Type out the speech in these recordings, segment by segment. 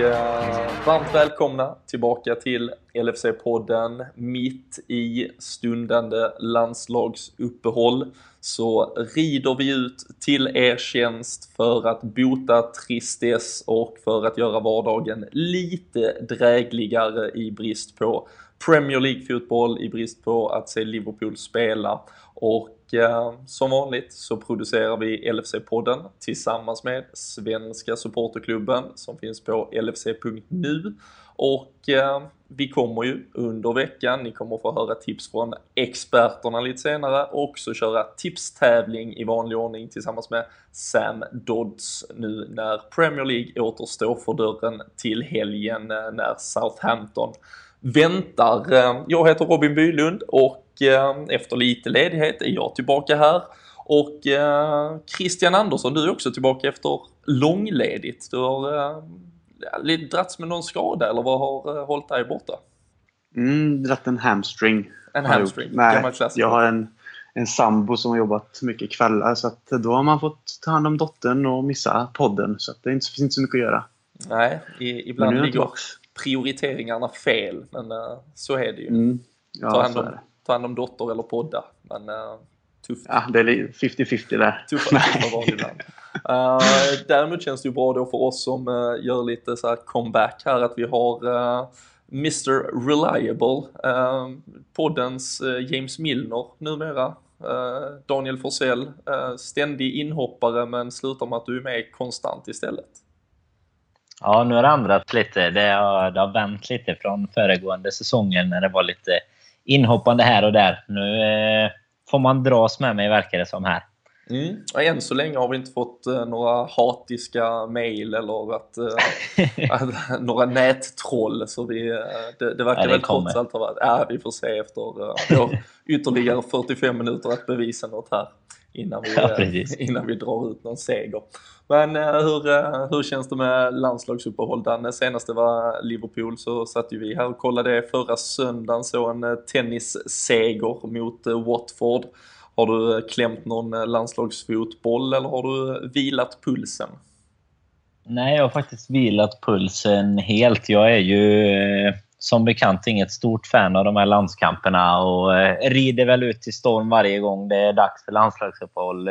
eh, varmt välkomna tillbaka till LFC-podden. Mitt i stundande landslagsuppehåll så rider vi ut till er tjänst för att bota tristess och för att göra vardagen lite drägligare i brist på Premier League-fotboll, i brist på att se Liverpool spela och eh, som vanligt så producerar vi LFC-podden tillsammans med Svenska Supporterklubben som finns på lfc.nu och eh, vi kommer ju under veckan, ni kommer få höra tips från experterna lite senare och också köra tipstävling i vanlig ordning tillsammans med Sam Dodds nu när Premier League återstår för dörren till helgen eh, när Southampton väntar. Eh, jag heter Robin Bylund och Eh, efter lite ledighet är jag tillbaka här. Och eh, Christian Andersson, du är också tillbaka efter långledigt. Du har dragits med någon skada eller vad har hållit dig borta? Mm, dratt en hamstring. En hamstring, Nej, jag har en, en sambo som har jobbat mycket kvällar så att då har man fått ta hand om dottern och missa podden så att det finns inte så mycket att göra. Nej, i, ibland ligger prioriteringarna fel men uh, så är det ju. Mm, ja, ta hand om, ta hand om dotter eller podda. Men uh, tufft. Ja, det är 50-50 där. Tuffa, tuffa val ibland. Uh, däremot känns det ju bra då för oss som uh, gör lite så här comeback här att vi har uh, Mr Reliable, poddens James Milner numera. Daniel Forsell, ständig inhoppare men slutar med att du är med konstant istället. Ja, nu har det ändrats lite. Det har, det har vänt lite från föregående säsongen när det var lite inhoppande här och där. Nu eh, får man dras med mig verkar det som här. Mm. Och än så länge har vi inte fått eh, några hatiska mail eller att, eh, några nättroll. Så vi, eh, det, det verkar ja, det väl kommer. trots allt ha varit, ja vi får se efter eh, ytterligare 45 minuter att bevisa något här innan vi, ja, innan vi drar ut någon seger. Men eh, hur, eh, hur känns det med landslagsuppehåll? Den senaste var Liverpool så satt ju vi här och kollade förra söndagen, så en eh, tennisseger mot Watford. Har du klämt någon landslagsfotboll eller har du vilat pulsen? Nej, jag har faktiskt vilat pulsen helt. Jag är ju som bekant inget stort fan av de här landskamperna och rider väl ut i storm varje gång det är dags för landslagsuppehåll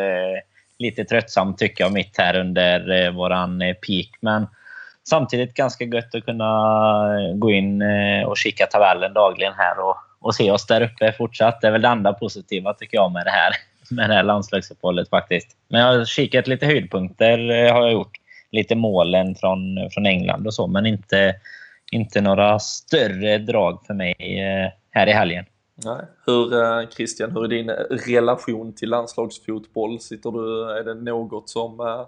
lite tröttsamt tycker jag mitt här under eh, våran eh, peak. Men samtidigt ganska gött att kunna eh, gå in eh, och kika tabellen dagligen här och, och se oss där uppe fortsatt. Det är väl det enda positiva tycker jag med det här, med det här landslagsuppehållet faktiskt. Men jag har kikat lite höjdpunkter eh, har jag gjort. Lite målen från, från England och så, men inte, inte några större drag för mig här i helgen. Nej. Hur, eh, Christian, hur är din eh, relation till landslagsfotboll? Sitter du, är det något som eh,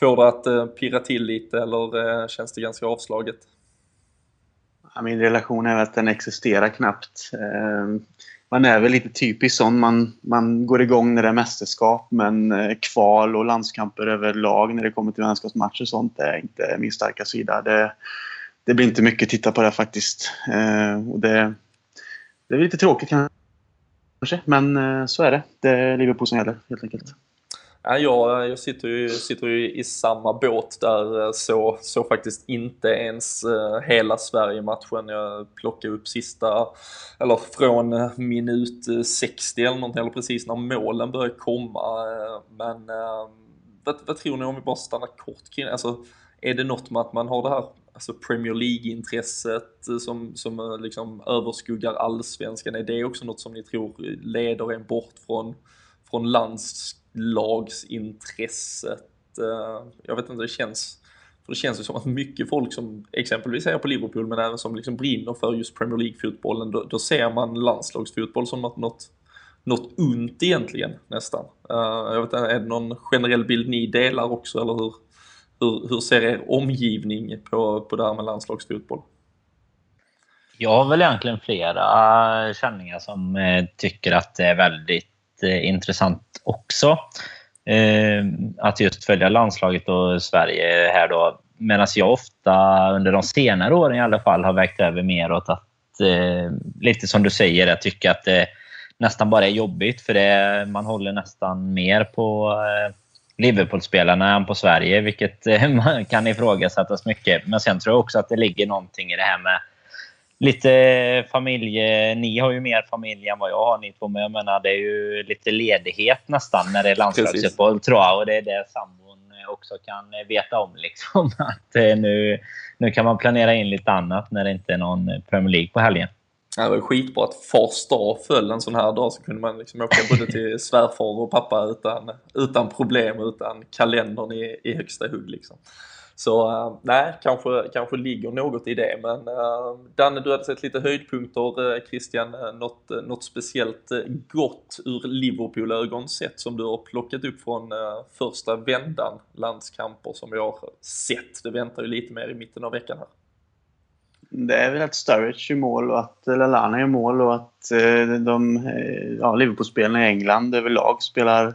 får dig att pirra till lite eller känns det ganska avslaget? Ja, min relation är att den existerar knappt. Ehm, man är väl lite typisk sån. Man, man går igång när det är mästerskap men kval och landskamper överlag när det kommer till vänskapsmatcher och sånt är inte min starka sida. Det, det blir inte mycket att titta på det faktiskt. Ehm, och det, det är lite tråkigt kanske, men eh, så är det. Det är Liverpool som gäller helt enkelt. Ja, jag, jag sitter, ju, sitter ju i samma båt där, eh, så, så faktiskt inte ens eh, hela Sverige-matchen. Jag plockade upp sista, eller från minut 60 eller någonting, eller precis när målen började komma. Men vad, vad tror ni om vi bara stannar kort kring alltså, är det något med att man har det här alltså Premier League-intresset eh, som, som eh, liksom överskuggar allsvenskan? Är det också något som ni tror leder en bort från, från landslagsintresset? Eh, jag vet inte, det känns för det känns ju som att mycket folk som exempelvis är på Liverpool men även som liksom brinner för just Premier League-fotbollen, då, då, ser man landslagsfotboll som något, något, något ont egentligen nästan. Uh, jag vet inte, är det någon generell bild ni delar också eller hur? Hur, hur ser er omgivning på, på det här med landslagsfotboll? Jag har väl egentligen flera eh, känningar som eh, tycker att det är väldigt eh, intressant också. Att just följa landslaget och Sverige här då. Medan jag ofta under de senare åren i alla fall har vägt över mer åt att lite som du säger, jag tycker att det nästan bara är jobbigt. För det, man håller nästan mer på Liverpool-spelarna än på Sverige, vilket eh, man kan ifrågasättas mycket. Men sen tror jag också att det ligger någonting i det här med lite familje... Ni har ju mer familj än vad jag har ni två, men jag menar det är ju lite ledighet nästan när det är landslagsfotboll tror jag. Och det är det sambon också kan veta om. Liksom. Att eh, nu, nu kan man planera in lite annat när det inte är någon Premier League på helgen. Det var skitbra att fars dag föll en sån här dag så kunde man liksom åka både till svärfar och pappa utan, utan problem, utan kalendern i, i högsta hugg. Liksom. Så uh, nej, kanske, kanske ligger något i det. Men uh, Danne, du hade sett lite höjdpunkter. Uh, Christian, uh, något, uh, något speciellt gott ur Liverpool-ögon sett som du har plockat upp från första vändan landskamper som vi har sett. Det väntar ju lite mer i mitten av veckan här. Det är väl att Sturridge gör mål och att Lallana gör mål och att eh, de eh, ja, Liverpool-spelarna i England överlag spelar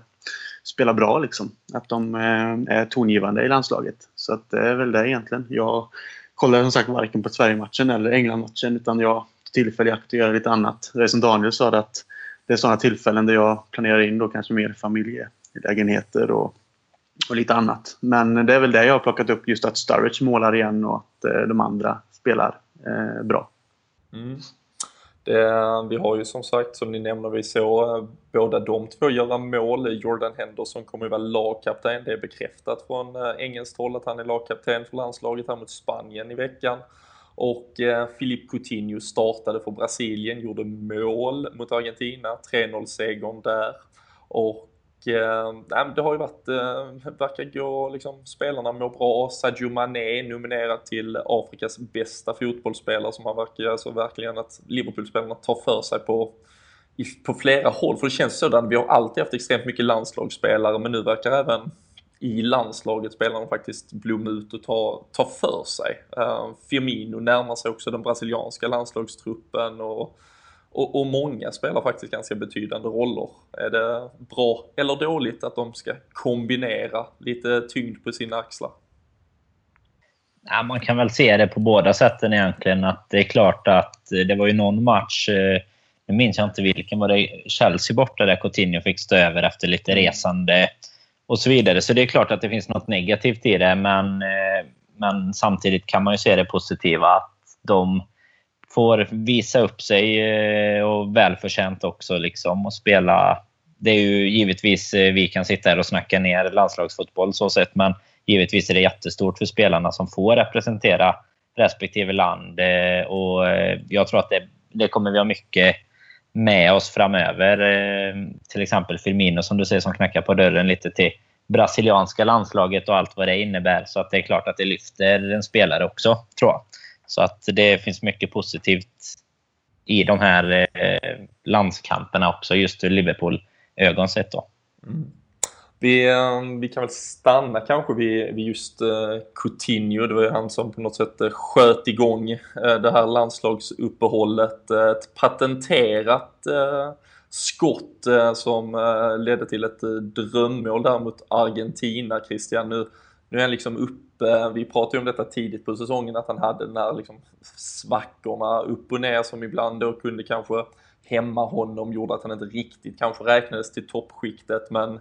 spelar bra. Liksom. Att de eh, är tongivande i landslaget. Så att det är väl det egentligen. Jag kollar som sagt varken på Sverige-matchen eller England-matchen utan jag tar tillfället i akt att göra lite annat. Det är som Daniel sa, att det är sådana tillfällen där jag planerar in då kanske mer familjelägenheter och, och lite annat. Men det är väl det jag har plockat upp, just att Sturridge målar igen och att de andra spelar eh, bra. Mm. Det, vi har ju som sagt, som ni nämner, vi såg eh, båda de två göra mål. Jordan Henderson kommer ju vara lagkapten. Det är bekräftat från eh, engelskt håll att han är lagkapten för landslaget här mot Spanien i veckan. Och eh, Filip Coutinho startade för Brasilien, gjorde mål mot Argentina, 3-0 segern där. Och eh, det har ju varit, eh, verkar gå, liksom, spelarna mår bra. Sadio Mané nominerad till Afrikas bästa fotbollsspelare som har verkar, alltså verkligen att Liverpool-spelarna tar för sig på på flera håll, för det känns sådant. Vi har alltid haft extremt mycket landslagsspelare, men nu verkar även i landslaget spelarna faktiskt blomma ut och ta, ta för sig. Uh, Firmino närmar sig också den brasilianska landslagstruppen och och, och, många spelar faktiskt ganska betydande roller. Är det bra eller dåligt att de ska kombinera lite tyngd på sina axlar? Ja, man kan väl se det på båda sätten egentligen. Att det är klart att det var ju någon match, eh, nu minns jag inte vilken, var det Chelsea borta där Coutinho fick stå över efter lite mm. resande och så vidare. Så det är klart att det finns något negativt i det, men, eh, men samtidigt kan man ju se det positiva att de får visa upp sig eh, och välförtjänt också liksom och spela. Det är ju givetvis eh, vi kan sitta här och snacka ner landslagsfotboll så sett, men givetvis är det jättestort för spelarna som får representera respektive land eh, och jag tror att det, det kommer vi ha mycket med oss framöver. Till exempel Firmino som du säger som knackar på dörren lite till brasilianska landslaget och allt vad det innebär. Så att det är klart att det lyfter en spelare också, tror jag. Så att det finns mycket positivt i de här eh, landskamperna också, just ur Liverpool-ögon sett. Då. Mm. Vi, eh, vi kan väl stanna kanske vid, vid just uh, Coutinho. Det var ju han som på något sätt uh, sköt igång uh, det här landslagsuppehållet. Uh, ett patenterat skott som ledde till ett drömmål där mot Argentina, Christian. Nu, nu är han liksom upp Eh, vi pratade ju om detta tidigt på säsongen att han hade den här liksom svackorna upp och ner som ibland då kunde kanske hämma honom, gjorde att han inte riktigt kanske räknades till toppskiktet men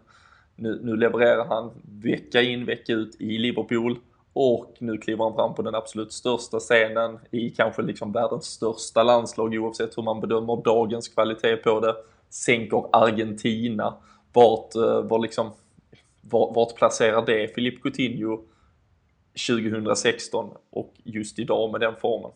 nu, nu levererar han vecka in vecka ut i Liverpool och nu kliver han fram på den absolut största scenen i kanske liksom världens största landslag oavsett hur man bedömer dagens kvalitet på det. Sänker Argentina. Vart, eh, var liksom, vart, vart placerar det Filip Coutinho 2016 och just idag med den formen?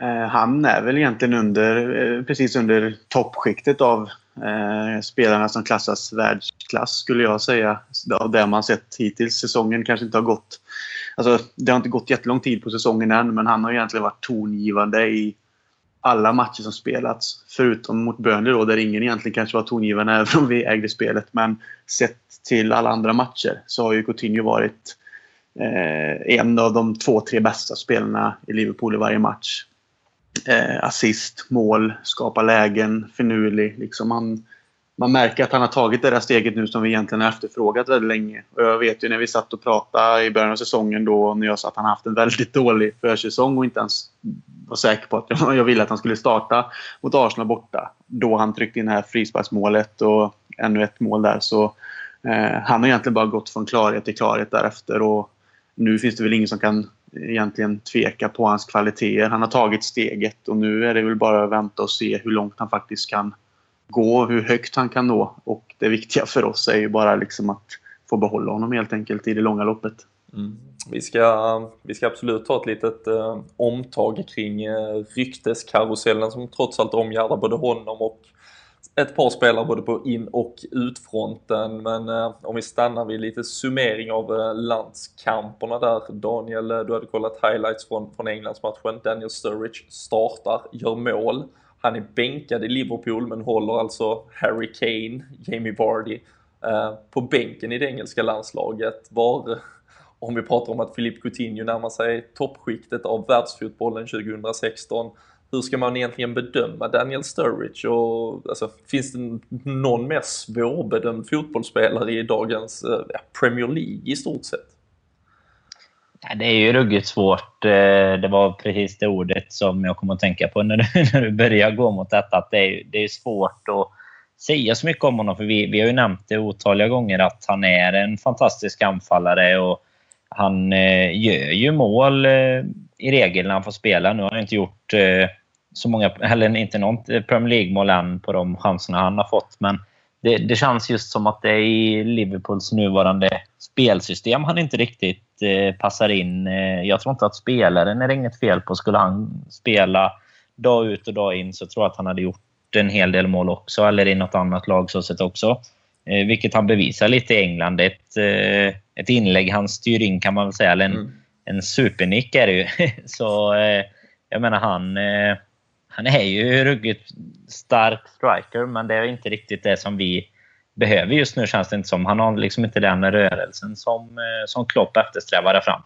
Eh, han är väl egentligen under, eh, precis under toppskiktet av eh, spelarna som klassas världsklass skulle jag säga. Av det man sett hittills. Säsongen kanske inte har gått... Alltså, det har inte gått jättelång tid på säsongen än men han har egentligen varit tongivande i alla matcher som spelats. Förutom mot Burnley då, där ingen egentligen kanske var tongivande även om vi ägde spelet. Men sett till alla andra matcher så har ju Coutinho varit eh, en av de två, tre bästa spelarna i Liverpool i varje match. Eh, assist, mål, skapa lägen, finurlig. Liksom han, man märker att han har tagit det där steget nu som vi egentligen har efterfrågat väldigt länge. Och jag vet ju när vi satt och pratade i början av säsongen då när jag sa att han haft en väldigt dålig försäsong och inte ens var säker på att jag ville att han skulle starta mot Arsenal borta. Då han tryckte in det här frisparksmålet och ännu ett mål där. Så eh, han har egentligen bara gått från klarhet till klarhet därefter. Och nu finns det väl ingen som kan eh, egentligen tveka på hans kvaliteter. Han har tagit steget och nu är det väl bara att vänta och se hur långt han faktiskt kan gå, hur högt han kan nå. Och det viktiga för oss är ju bara liksom att få behålla honom helt enkelt i det långa loppet. Mm. Vi, ska, vi ska absolut ta ett litet eh, omtag kring eh, rykteskarusellen som trots allt omgärdar både honom och ett par spelare både på in och utfronten. Men eh, om vi stannar vid lite summering av eh, landskamperna där. Daniel, eh, du hade kollat highlights från, från Englandsmatchen. Daniel Sturridge startar, gör mål. Han är bänkad i Liverpool men håller alltså Harry Kane, Jamie Vardy eh, på bänken i det engelska landslaget. Var, om vi pratar om att Philippe Coutinho närmar sig toppskiktet av världsfotbollen 2016 hur ska man egentligen bedöma Daniel Sturridge? Och, alltså, finns det någon mer svårbedömd fotbollsspelare i dagens eh, Premier League i stort sett? Det är ju ruggigt svårt. Eh, det var precis det ordet som jag kom att tänka på när du, när du började gå mot detta. Att det, är, det är svårt att säga så mycket om honom. För vi, vi har ju nämnt det otaliga gånger att han är en fantastisk anfallare. och Han eh, gör ju mål eh, i regel när han får spela. Nu har han inte gjort så många, eller inte något Premier League-mål än på de chanserna han har fått. Men det, det, känns just som att det är i Liverpools nuvarande spelsystem han inte riktigt eh, passar in. Eh, jag tror inte att spelaren är det inget fel på. Skulle han spela dag ut och dag in så tror jag att han hade gjort en hel del mål också, eller i något annat lag så sett också. Eh, vilket han bevisar lite i England. Ett, eh, ett inlägg han styr in kan man väl säga, eller en, mm. en supernick är det ju. så eh, jag menar han eh, han är ju ruggigt stark striker, men det är inte riktigt det som vi behöver just nu känns det inte som. Han har liksom inte den rörelsen som, eh, som Klopp eftersträvar där fram.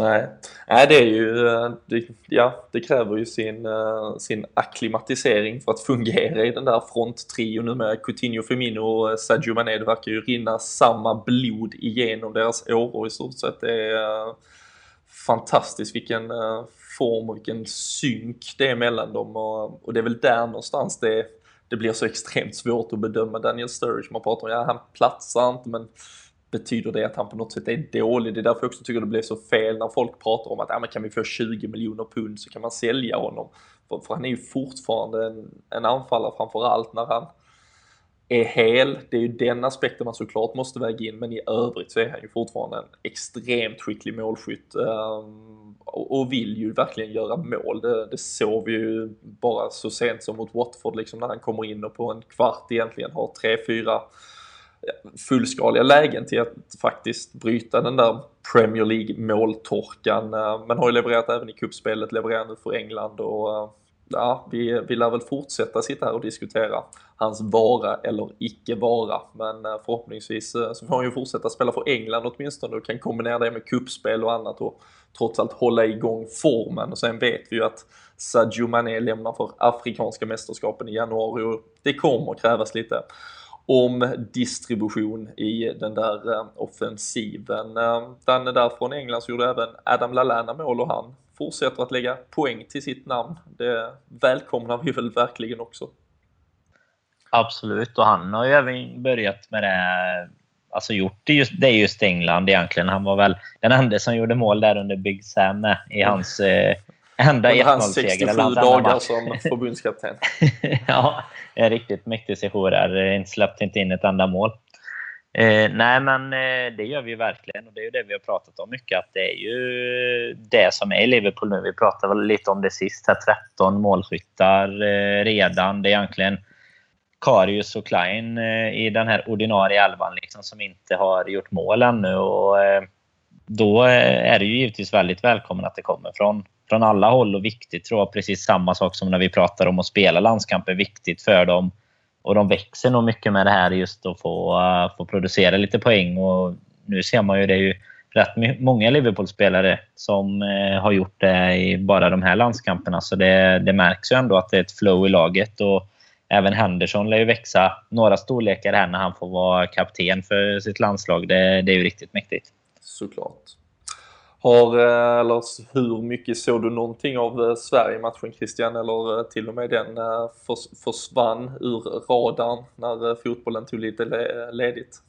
Nej. Nej, det är ju, eh, det, ja, det kräver ju sin, eh, sin akklimatisering för att fungera i den där fronttrion nu med Coutinho, Firmino och Sadio Mané. Det verkar ju rinna samma blod igenom deras åror i stort sett. Det är fantastiskt vilken form och vilken synk det är mellan dem och, och det är väl där någonstans det, det blir så extremt svårt att bedöma Daniel Sturridge. Man pratar om, ja han platsar inte men betyder det att han på något sätt är dålig? Det är därför jag också tycker det blir så fel när folk pratar om att ja, men kan vi få 20 miljoner pund så kan man sälja honom. För, för han är ju fortfarande en, en anfallare framförallt när han är hel. Det är ju den aspekten man såklart måste väga in men i övrigt så är han ju fortfarande en extremt skicklig målskytt. Um, och vill ju verkligen göra mål. Det, det såg vi ju bara så sent som mot Watford liksom när han kommer in och på en kvart egentligen har tre, fyra fullskaliga lägen till att faktiskt bryta den där Premier League måltorkan. Eh, men har ju levererat även i kuppspelet, levererar nu för England och eh, ja, vi, vi lär väl fortsätta sitta här och diskutera hans vara eller icke vara. Men eh, förhoppningsvis eh, så får han ju fortsätta spela för England åtminstone och kan kombinera det med kuppspel och annat och trots allt hålla igång formen. Och sen vet vi ju att Sadio Mané lämnar för Afrikanska mästerskapen i januari och det kommer krävas lite om distribution i den där eh, offensiven. Danne där från England så gjorde även Adam Lallana mål och han fortsätter att lägga poäng till sitt namn. Det välkomnar vi väl verkligen också. Absolut, och han har ju även börjat med det alltså gjort det, just, det är just England egentligen. Han var väl den enda som gjorde mål där under Big Sam med, i hans eh, enda 1-0-seger. Hans 67 dagar som förbundskapten. ja, en riktigt mäktig sejour där. Släppte inte in ett enda mål. Eh, nej, men eh, det gör vi verkligen och det är ju det vi har pratat om mycket. Att det är ju det som är Liverpool nu. Vi pratade väl lite om det sist. Här, 13 målskyttar eh, redan. Det är egentligen Karius och Klein eh, i den här ordinarie elvan liksom, som inte har gjort mål ännu. Och, eh, då eh, är det ju givetvis väldigt välkommet att det kommer från, från alla håll och viktigt tror jag. Precis samma sak som när vi pratar om att spela landskamper. Viktigt för dem. Och de växer nog mycket med det här just att få, eh, få producera lite poäng. Och nu ser man ju det är ju rätt många Liverpool-spelare som eh, har gjort det i bara de här landskamperna. Så det, det märks ju ändå att det är ett flow i laget. Och även Henderson lär ju växa några storlekar här när han får vara kapten för sitt landslag. Det, det är ju riktigt mäktigt. Såklart. Har, eh, eller hur mycket såg du någonting av eh, Sverige-matchen Christian? Eller eh, till och med den försvann ur radarn när fotbollen tog lite ledigt?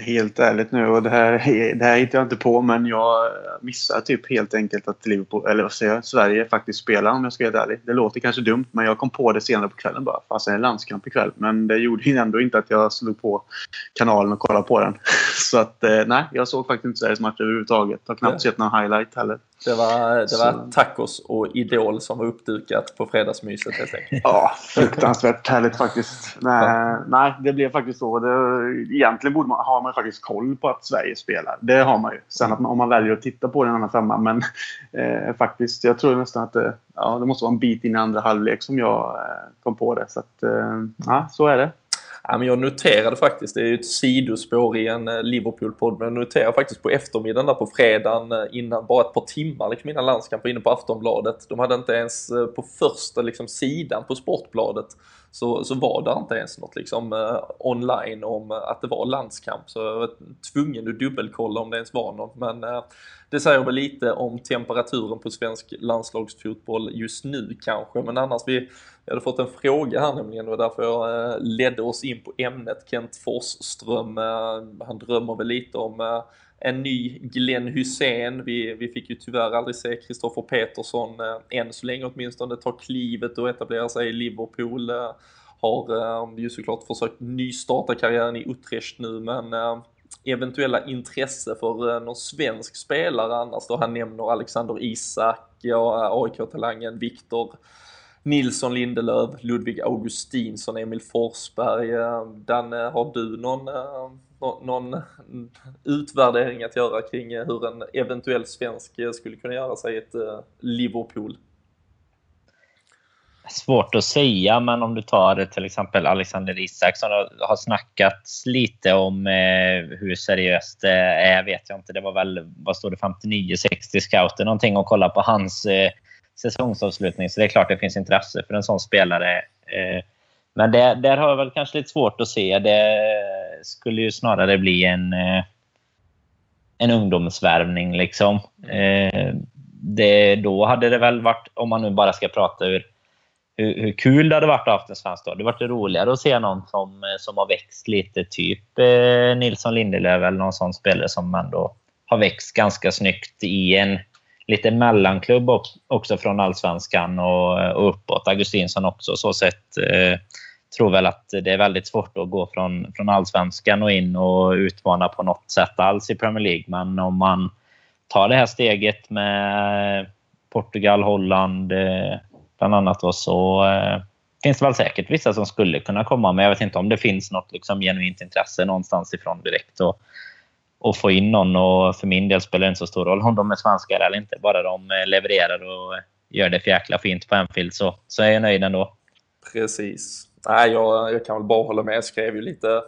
Helt ärligt nu, och det här, det här hittar jag inte på, men jag missar typ helt enkelt att Liverpool, eller vad säger jag, Sverige faktiskt spelar om jag ska vara helt ärlig. Det låter kanske dumt, men jag kom på det senare på kvällen bara. Är det landskamp ikväll? Men det gjorde ju ändå inte att jag slog på kanalen och kollade på den. Så att, eh, nej, jag såg faktiskt inte Sveriges match överhuvudtaget. Har knappt sett någon highlight heller. Det var, det var tacos och Idol som var uppdukat på fredagsmyset helt enkelt. Ja, fruktansvärt härligt faktiskt. Nej, nej, det blev faktiskt så. Det, egentligen borde man, har man faktiskt koll på att Sverige spelar. Det har man ju. Sen att man, om man väljer att titta på den andra femma. Men eh, faktiskt, jag tror nästan att det, ja, det måste vara en bit in i andra halvlek som jag eh, kom på det. Så att, eh, ja, så är det. Ja, men jag noterade faktiskt, det är ju ett sidospår i en eh, Liverpool-podd, men jag noterade faktiskt på eftermiddagen där på fredagen eh, innan, bara ett par timmar liksom innan landskampen inne på Aftonbladet. De hade inte ens eh, på första liksom, sidan på Sportbladet så, så var det inte ens något liksom eh, online om eh, att det var landskamp. Så jag var tvungen att dubbelkolla om det ens var något. Men eh, det säger väl lite om temperaturen på svensk landslagsfotboll just nu kanske. Men annars, vi, hade fått en fråga här nämligen och därför jag eh, ledde oss in på ämnet. Kent Forsström, eh, han drömmer väl lite om eh, en ny Glenn Hussein. Vi, vi fick ju tyvärr aldrig se Kristoffer Petersson, eh, än så länge åtminstone, ta klivet och etablera sig i Liverpool. Eh, har eh, ju såklart försökt nystarta karriären i Utrecht nu, men eh, eventuella intresse för eh, någon svensk spelare annars då. Han nämner Alexander Isak, ja, eh, AIK-talangen Viktor Nilsson Lindelöf, Ludvig Augustinsson, Emil Forsberg. Eh, Danne, eh, har du någon, någon utvärdering att göra kring eh, hur en eventuell svensk eh, skulle kunna göra sig i ett eh, Liverpool? Svårt att säga, men om du tar till exempel Alexander Isaksson har snackats lite om eh, hur seriöst det är, vet jag inte. Det var väl, vad står det, 59-60 scouter någonting och kolla på hans eh, säsongsavslutning. Så det är klart det finns intresse för en sån spelare. Men det, där har jag väl kanske lite svårt att se. Det skulle ju snarare bli en, eh, en ungdomsvärvning liksom. Eh, det, då hade det väl varit, om man nu bara ska prata ur hur, hur kul det hade varit att ha haft en svensk dag. Det hade varit roligare att se någon som, eh, som har växt lite, typ eh, Nilsson Lindelöf eller någon sån spelare som ändå har växt ganska snyggt i en lite mellanklubb också från allsvenskan och, uppåt. Augustinsson också. Så sett eh, tror väl att det är väldigt svårt att gå från, från allsvenskan och in och utmana på något sätt alls i Premier League. Men om man tar det här steget med Portugal, Holland, eh, bland annat. Då, så eh, finns det väl säkert vissa som skulle kunna komma, men jag vet inte om det finns något liksom, genuint intresse någonstans ifrån direkt. Och, och få in någon. Och för min del spelar det inte så stor roll om de är svenskar eller inte. Bara de eh, levererar och gör det för jäkla fint på Anfield så, så är jag nöjd ändå. Precis. Nej, jag, jag kan väl bara hålla med. Jag skrev ju lite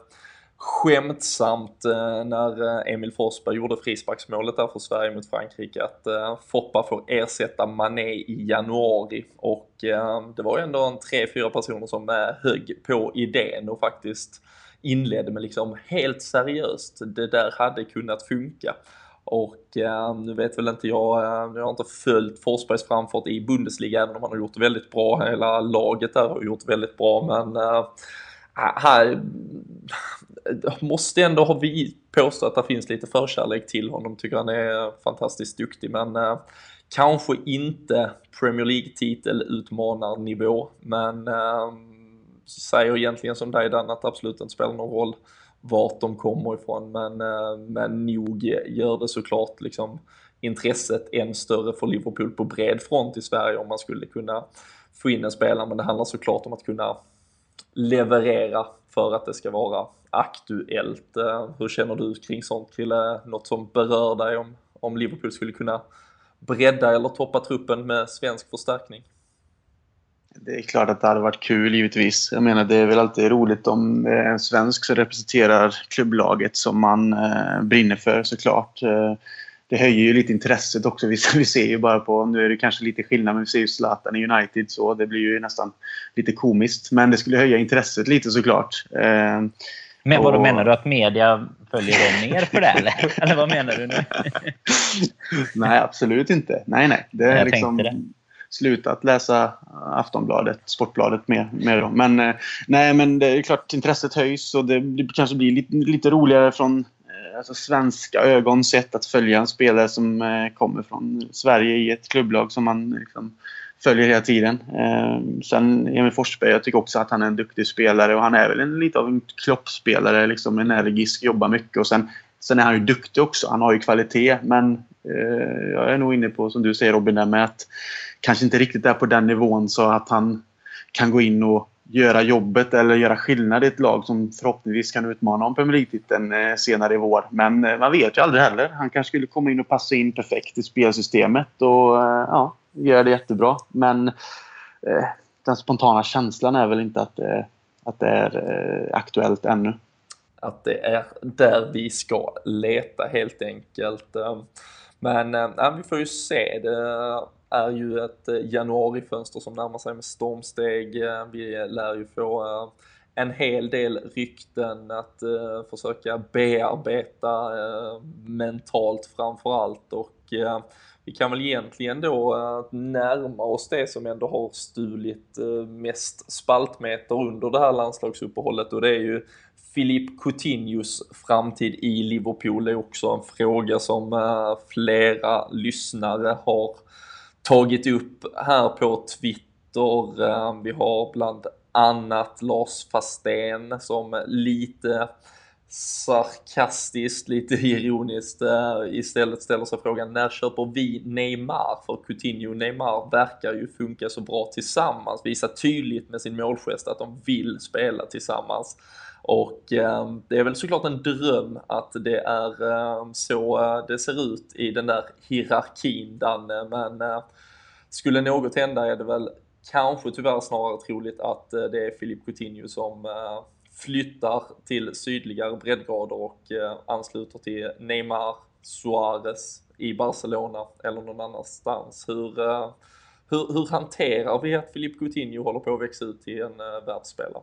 skämtsamt eh, när eh, Emil Forsberg gjorde frisparksmålet där för Sverige mot Frankrike att eh, Foppa får ersätta Mané i januari och eh, det var ju ändå en tre, fyra personer som högg på idén och faktiskt inledde med liksom helt seriöst, det där hade kunnat funka. Och eh, nu vet väl inte jag, eh, jag har inte följt Forsbergs framfart i Bundesliga även om han har gjort det väldigt bra. Hela laget där har gjort väldigt bra men eh, ah, här måste ändå ha vi påstå att det finns lite förkärlek till honom. Tycker han är fantastiskt duktig men eh, kanske inte Premier League-titel utmanarnivå men eh, säger egentligen som dig Dan att det absolut inte spelar någon roll vart de kommer ifrån men, eh, men nog gör det såklart liksom intresset än större för Liverpool på bred front i Sverige om man skulle kunna få in en spelare men det handlar såklart om att kunna leverera för att det ska vara aktuellt. Eh, hur känner du kring sånt Krille? Något som berör dig om, om Liverpool skulle kunna bredda eller toppa truppen med svensk förstärkning? Det är klart att det hade varit kul givetvis. Jag menar det är väl alltid roligt om det är en svensk som representerar klubblaget som man eh, brinner för såklart. Eh, det höjer ju lite intresset också. Vi, vi ser ju bara på, nu är det kanske lite skillnad, men vi ser ju Zlatan i United så det blir ju nästan lite komiskt. Men det skulle höja intresset lite såklart. Eh, men vad och... menar du? Att media följer dem mer för det? Eller, eller vad menar du nu? nej, absolut inte. Nej, nej. Det är Jag liksom tänkte slutat läsa Aftonbladet, Sportbladet med, med dem. Men, eh, nej, men det är klart intresset höjs och det, det kanske blir lite, lite roligare från eh, alltså, svenska ögon sett att följa en spelare som eh, kommer från Sverige i ett klubblag som man liksom, följer hela tiden. Eh, sen Emil Forsberg, jag tycker också att han är en duktig spelare och han är väl en, lite av en kloppspelare, liksom energisk, jobbar mycket och sen, sen är han ju duktig också. Han har ju kvalitet men Eh, jag är nog inne på, som du säger Robin, där med att kanske inte riktigt är på den nivån så att han kan gå in och göra jobbet eller göra skillnad i ett lag som förhoppningsvis kan utmana om Premier League-titeln eh, senare i vår. Men eh, man vet ju aldrig heller. Han kanske skulle komma in och passa in perfekt i spelsystemet och ja, göra det jättebra. Men eh, den spontana känslan är väl inte att, eh, att det är eh, aktuellt ännu. Att det är där vi ska leta helt enkelt. Men äh, vi får ju se. Det är ju ett eh, januarifönster som närmar sig med stormsteg. Eh, vi lär ju få en hel del rykten att uh, försöka bearbeta uh, mentalt framförallt och uh, vi kan väl egentligen då närma oss det som ändå har stulit mest spaltmeter under det här landslagsuppehållet och det är ju Philippe Coutinhos framtid i Liverpool är också en fråga som eh, flera lyssnare har tagit upp här på Twitter. Eh, vi har bland annat Lars Fastén som lite sarkastiskt, lite ironiskt eh, istället ställer sig frågan när köper vi Neymar? För Coutinho och Neymar verkar ju funka så bra tillsammans, visar tydligt med sin målgest att de vill spela tillsammans. Och eh, det är väl såklart en dröm att det är ehm, eh, så det ser ut i den där hierarkin Danne, men eh, skulle något hända är det väl kanske tyvärr snarare troligt att eh, det är Filip Coutinho som eh, flyttar till sydligare breddgrader och eh, ansluter till Neymar, Suarez i Barcelona eller någon annanstans. Hur, eh, hur, hur hanterar vi att Filip Coutinho håller på att växa ut till en eh, världsspelare?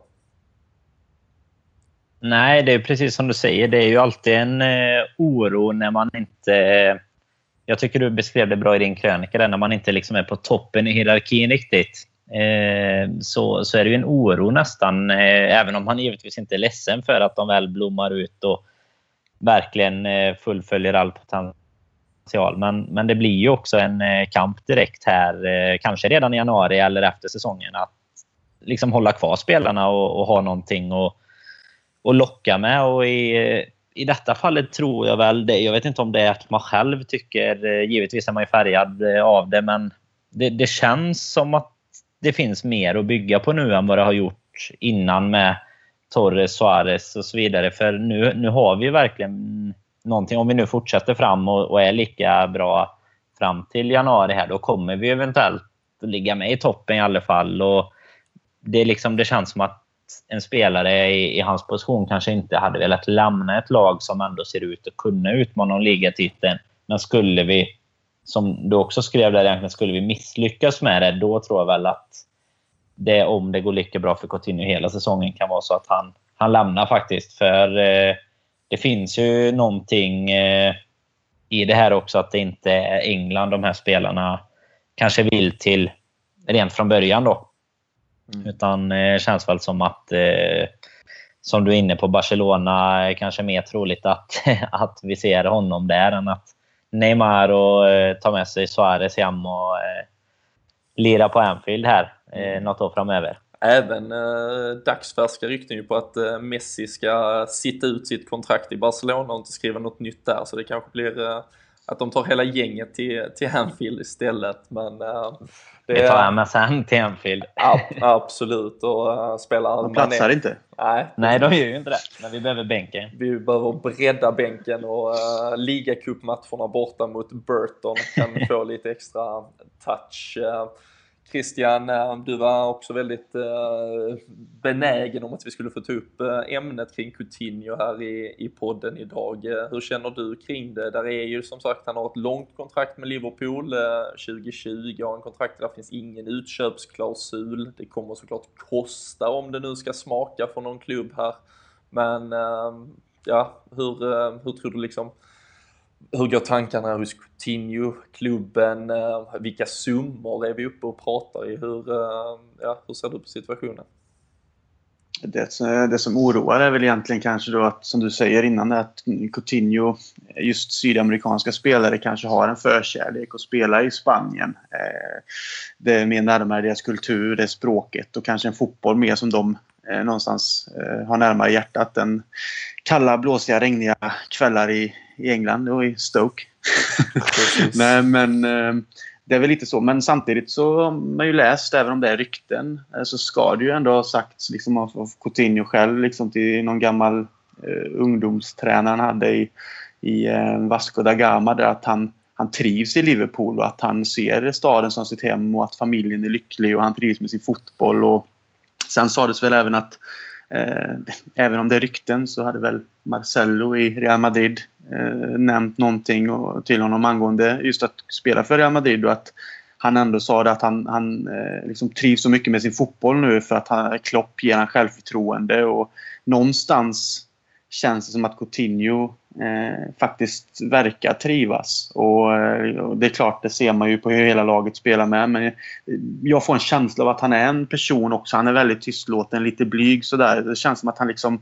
Nej, det är precis som du säger. Det är ju alltid en eh, oro när man inte eh, jag tycker du beskrev det bra i din krönika, där, när man inte liksom är på toppen i hierarkin riktigt. Eh, så, så är det ju en oro nästan, eh, även om man givetvis inte är ledsen för att de väl blommar ut och verkligen fullföljer all potential. Men, men det blir ju också en kamp direkt här, kanske redan i januari eller efter säsongen, att liksom hålla kvar spelarna och, och ha någonting att och locka med. Och i, i detta fallet tror jag väl det. Jag vet inte om det är att man själv tycker, givetvis är man ju färgad eh, av det, men det, det känns som att det finns mer att bygga på nu än vad det har gjort innan med Torres, Suarez och så vidare. För nu, nu har vi verkligen någonting. Om vi nu fortsätter fram och, och är lika bra fram till januari här, då kommer vi eventuellt ligga med i toppen i alla fall. Och det, är liksom, det känns som att en spelare i, i, hans position kanske inte hade velat lämna ett lag som ändå ser ut att kunna utmana om ligatiteln. Men skulle vi som du också skrev där egentligen, skulle vi misslyckas med det, då tror jag väl att det, om det går lika bra för Coutinho hela säsongen, kan vara så att han, han lämnar faktiskt. För eh, det finns ju någonting eh, i det här också, att det inte är England de här spelarna kanske vill till rent från början då. Mm. Utan eh, känns väl som att, eh, som du är inne på, Barcelona är kanske mer troligt att, att vi ser honom där än att Neymar och eh, ta med sig Suarez hem och eh, lira på Anfield här eh, mm. något år framöver. Även eh, dagsfärska rykten ju på att eh, Messi ska sitta ut sitt kontrakt i Barcelona och inte skriva något nytt där så det kanske blir eh, att de tar hela gänget till, till Anfield istället. Men, uh, det Vi tar MSN till Anfield. Ja, absolut. Och uh, spelar de platsar Mané. inte. Nej, Nej, de gör ju inte det. Men vi behöver bänken. Vi behöver bredda bänken och uh, ligacupmatcherna borta mot Burton kan få lite extra touch. Uh, Christian, eh, du var också väldigt eh, benägen om att vi skulle få ta upp eh, ämnet kring Coutinho här i, i podden idag. Hur känner du kring det? Där är ju som sagt, han har ett långt kontrakt med Liverpool 2020 har en kontrakt där det finns ingen utköpsklausul. Det kommer såklart kosta om det nu ska smaka för någon klubb här. Men ja, hur, hur tror du liksom hur går tankarna hos Coutinho, klubben, eh, vilka summor är vi uppe och pratar i? Hur, eh, ja, hur ser du på situationen? Det, eh, det som oroar är väl egentligen kanske då att, som du säger innan, att Coutinho, just sydamerikanska spelare, kanske har en förkärlek att spela i Spanien. Eh, det är mer närmare deras kultur, det är språket och kanske en fotboll mer som de någonstans har närmare hjärtat än kalla, blåsiga, regniga kvällar i, i England och i Stoke. Nej, men eh, det är väl lite så. Men samtidigt så har man ju läst, även om det är rykten, eh, så ska det ju ändå ha sagts liksom, av, Coutinho själv liksom, till någon gammal eh, ungdomstränare han hade i, i eh, Vasco da Gama där att han, han trivs i Liverpool och att han ser staden som sitt hem och att familjen är lycklig och han trivs med sin fotboll. Och sen sades väl även att Eh, även om det är rykten så hade väl Marcello i Real Madrid eh, nämnt någonting och, till honom angående just att spela för Real Madrid och att han ändå sa det att han, han eh, liksom trivs så mycket med sin fotboll nu för att han, Klopp ger han självförtroende och någonstans känns det som att Coutinho eh, faktiskt verkar trivas. Och, eh, och, det är klart, det ser man ju på hur hela laget spelar med. Men eh, jag får en känsla av att han är en person också. Han är väldigt tystlåten, lite blyg sådär. Det känns som att han liksom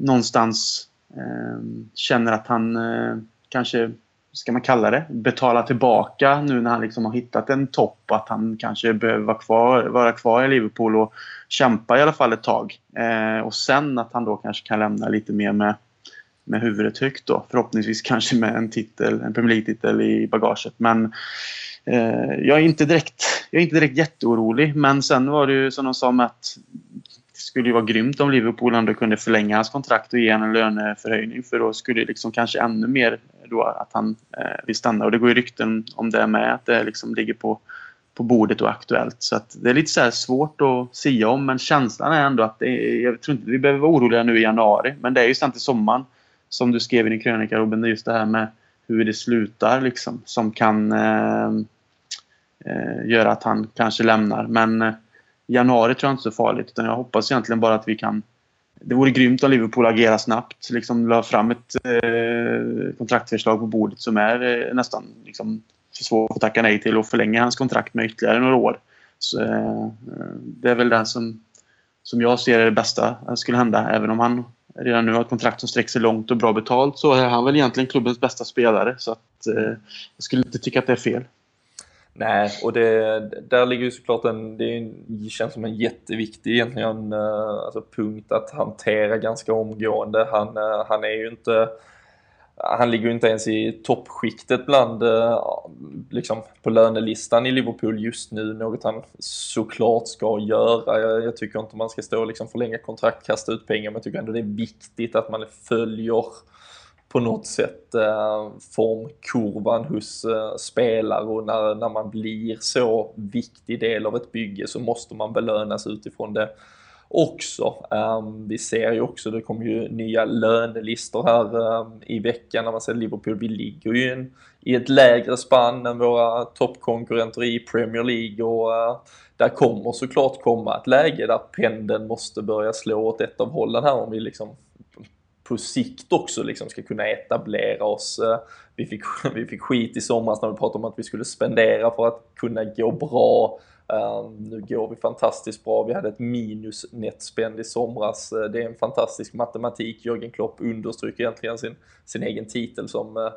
någonstans eh, känner att han eh, kanske ska man kalla det, betala tillbaka nu när han liksom har hittat en topp. Att han kanske behöver vara kvar, vara kvar i Liverpool och kämpa i alla fall ett tag. Eh, och sen att han då kanske kan lämna lite mer med, med huvudet högt då. Förhoppningsvis kanske med en titel, en Premier League-titel i bagaget. Men eh, jag, är inte direkt, jag är inte direkt jätteorolig. Men sen var det ju som de sa med att det skulle ju vara grymt om Liverpool ändå kunde förlänga hans kontrakt och ge honom en löneförhöjning. För då skulle det liksom kanske ännu mer då att han eh, vill stanna. Och det går ju rykten om det med, att det liksom ligger på, på bordet och aktuellt. Så att det är lite så svårt att sia om, men känslan är ändå att det är, jag tror inte vi behöver vara oroliga nu i januari. Men det är ju sen till sommaren, som du skrev i din krönika Robin, det är just det här med hur det slutar liksom, som kan eh, eh, göra att han kanske lämnar. Men eh, januari tror jag inte är så farligt, utan jag hoppas egentligen bara att vi kan det vore grymt om Liverpool agerar snabbt. Liksom la fram ett eh, kontraktförslag på bordet som är eh, nästan liksom, för svårt att tacka nej till och förlänga hans kontrakt med ytterligare några år. Så, eh, det är väl det som, som jag ser är det bästa skulle hända. Även om han redan nu har ett kontrakt som sträcker sig långt och bra betalt så är han väl egentligen klubbens bästa spelare. Så att, eh, jag skulle inte tycka att det är fel. Nej, och det, där ligger ju såklart en, det känns som en jätteviktig egentligen eh, alltså punkt att hantera ganska omgående. Han, eh, han är ju inte, han ligger ju inte ens i toppskiktet bland, eh, liksom på lönelistan i Liverpool just nu, något han såklart ska göra. Jag, jag tycker inte man ska stå och liksom förlänga kontrakt, kasta ut pengar, men jag tycker ändå det är viktigt att man följer på något sätt eh, formkurvan hos eh, spelare. Och när, när man blir så viktig del av ett bygge så måste man belönas utifrån det också. Um, vi ser ju också, det kommer ju nya lönelistor här um, i veckan när man ser Liverpool, vi ligger ju in, i ett lägre spann än våra toppkonkurrenter i Premier League och uh, där kommer såklart komma ett läge där pendeln måste börja slå åt ett av hållen här om vi liksom på sikt också liksom ska kunna etablera oss. Eh, vi fick, vi fick skit i somras när vi pratade om att vi skulle spendera för att kunna gå bra. Ehm, nu går vi fantastiskt bra. Vi hade ett minus nettspend i somras. Eh, det är en fantastisk matematik. Jörgen Klopp understryker egentligen sin, sin egen titel som eh,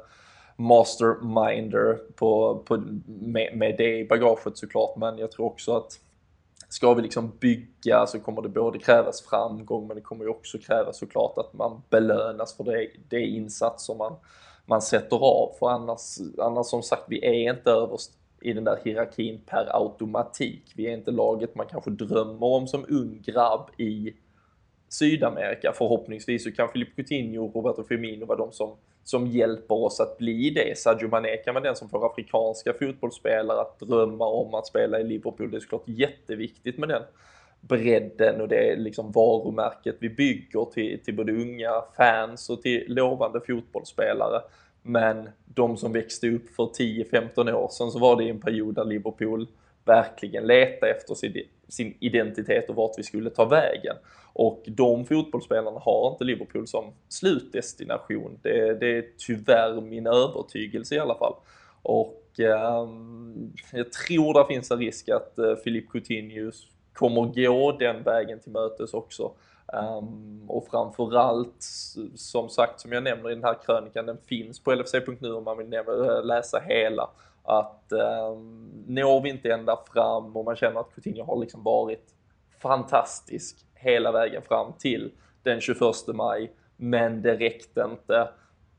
masterminder på, på, med, med det i bagaget såklart. Men jag tror också att ska vi liksom bygga så kommer det både krävas framgång men det kommer ju också krävas såklart att man belönas för det, det insats som man, man sätter av. För annars, annars som sagt, vi är inte överst i den där hierarkin per automatik. Vi är inte laget man kanske drömmer om som ung grabb i Sydamerika. Förhoppningsvis så kan Filip Coutinho och Roberto Firmino vara de som, som hjälper oss att bli det. Sadio Mané kan vara den som får afrikanska fotbollsspelare att drömma om att spela i Liverpool. Det är såklart jätteviktigt med den bredden och det liksom varumärket vi bygger till, till både unga fans och till lovande fotbollsspelare. Men de som växte upp för 10-15 år sedan så var det i en period där Liverpool verkligen letade efter sin, sin identitet och vart vi skulle ta vägen. Och de fotbollsspelarna har inte Liverpool som slutdestination. Det, det är tyvärr min övertygelse i alla fall. Och eh, jag tror det finns en risk att eh, Philippe Coutinho kommer gå den vägen till mötes också. Um, och framförallt, som sagt, som jag nämner i den här krönikan, den finns på LFC.nu om man vill eh, läsa hela. Att um, når vi inte ända fram och man känner att Coutinho har liksom varit fantastisk hela vägen fram till den 21 maj, men det räckte inte.